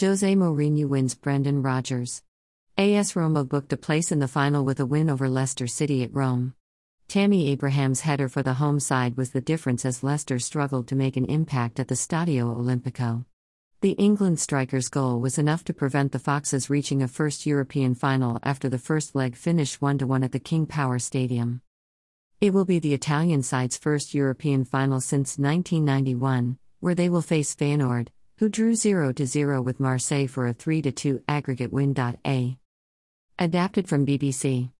Jose Mourinho wins Brendan Rodgers. AS Roma booked a place in the final with a win over Leicester City at Rome. Tammy Abraham's header for the home side was the difference as Leicester struggled to make an impact at the Stadio Olimpico. The England striker's goal was enough to prevent the Foxes reaching a first European final after the first leg finished 1 1 at the King Power Stadium. It will be the Italian side's first European final since 1991, where they will face Feyenoord, who drew 0 0 with Marseille for a 3 2 aggregate win. A. Adapted from BBC.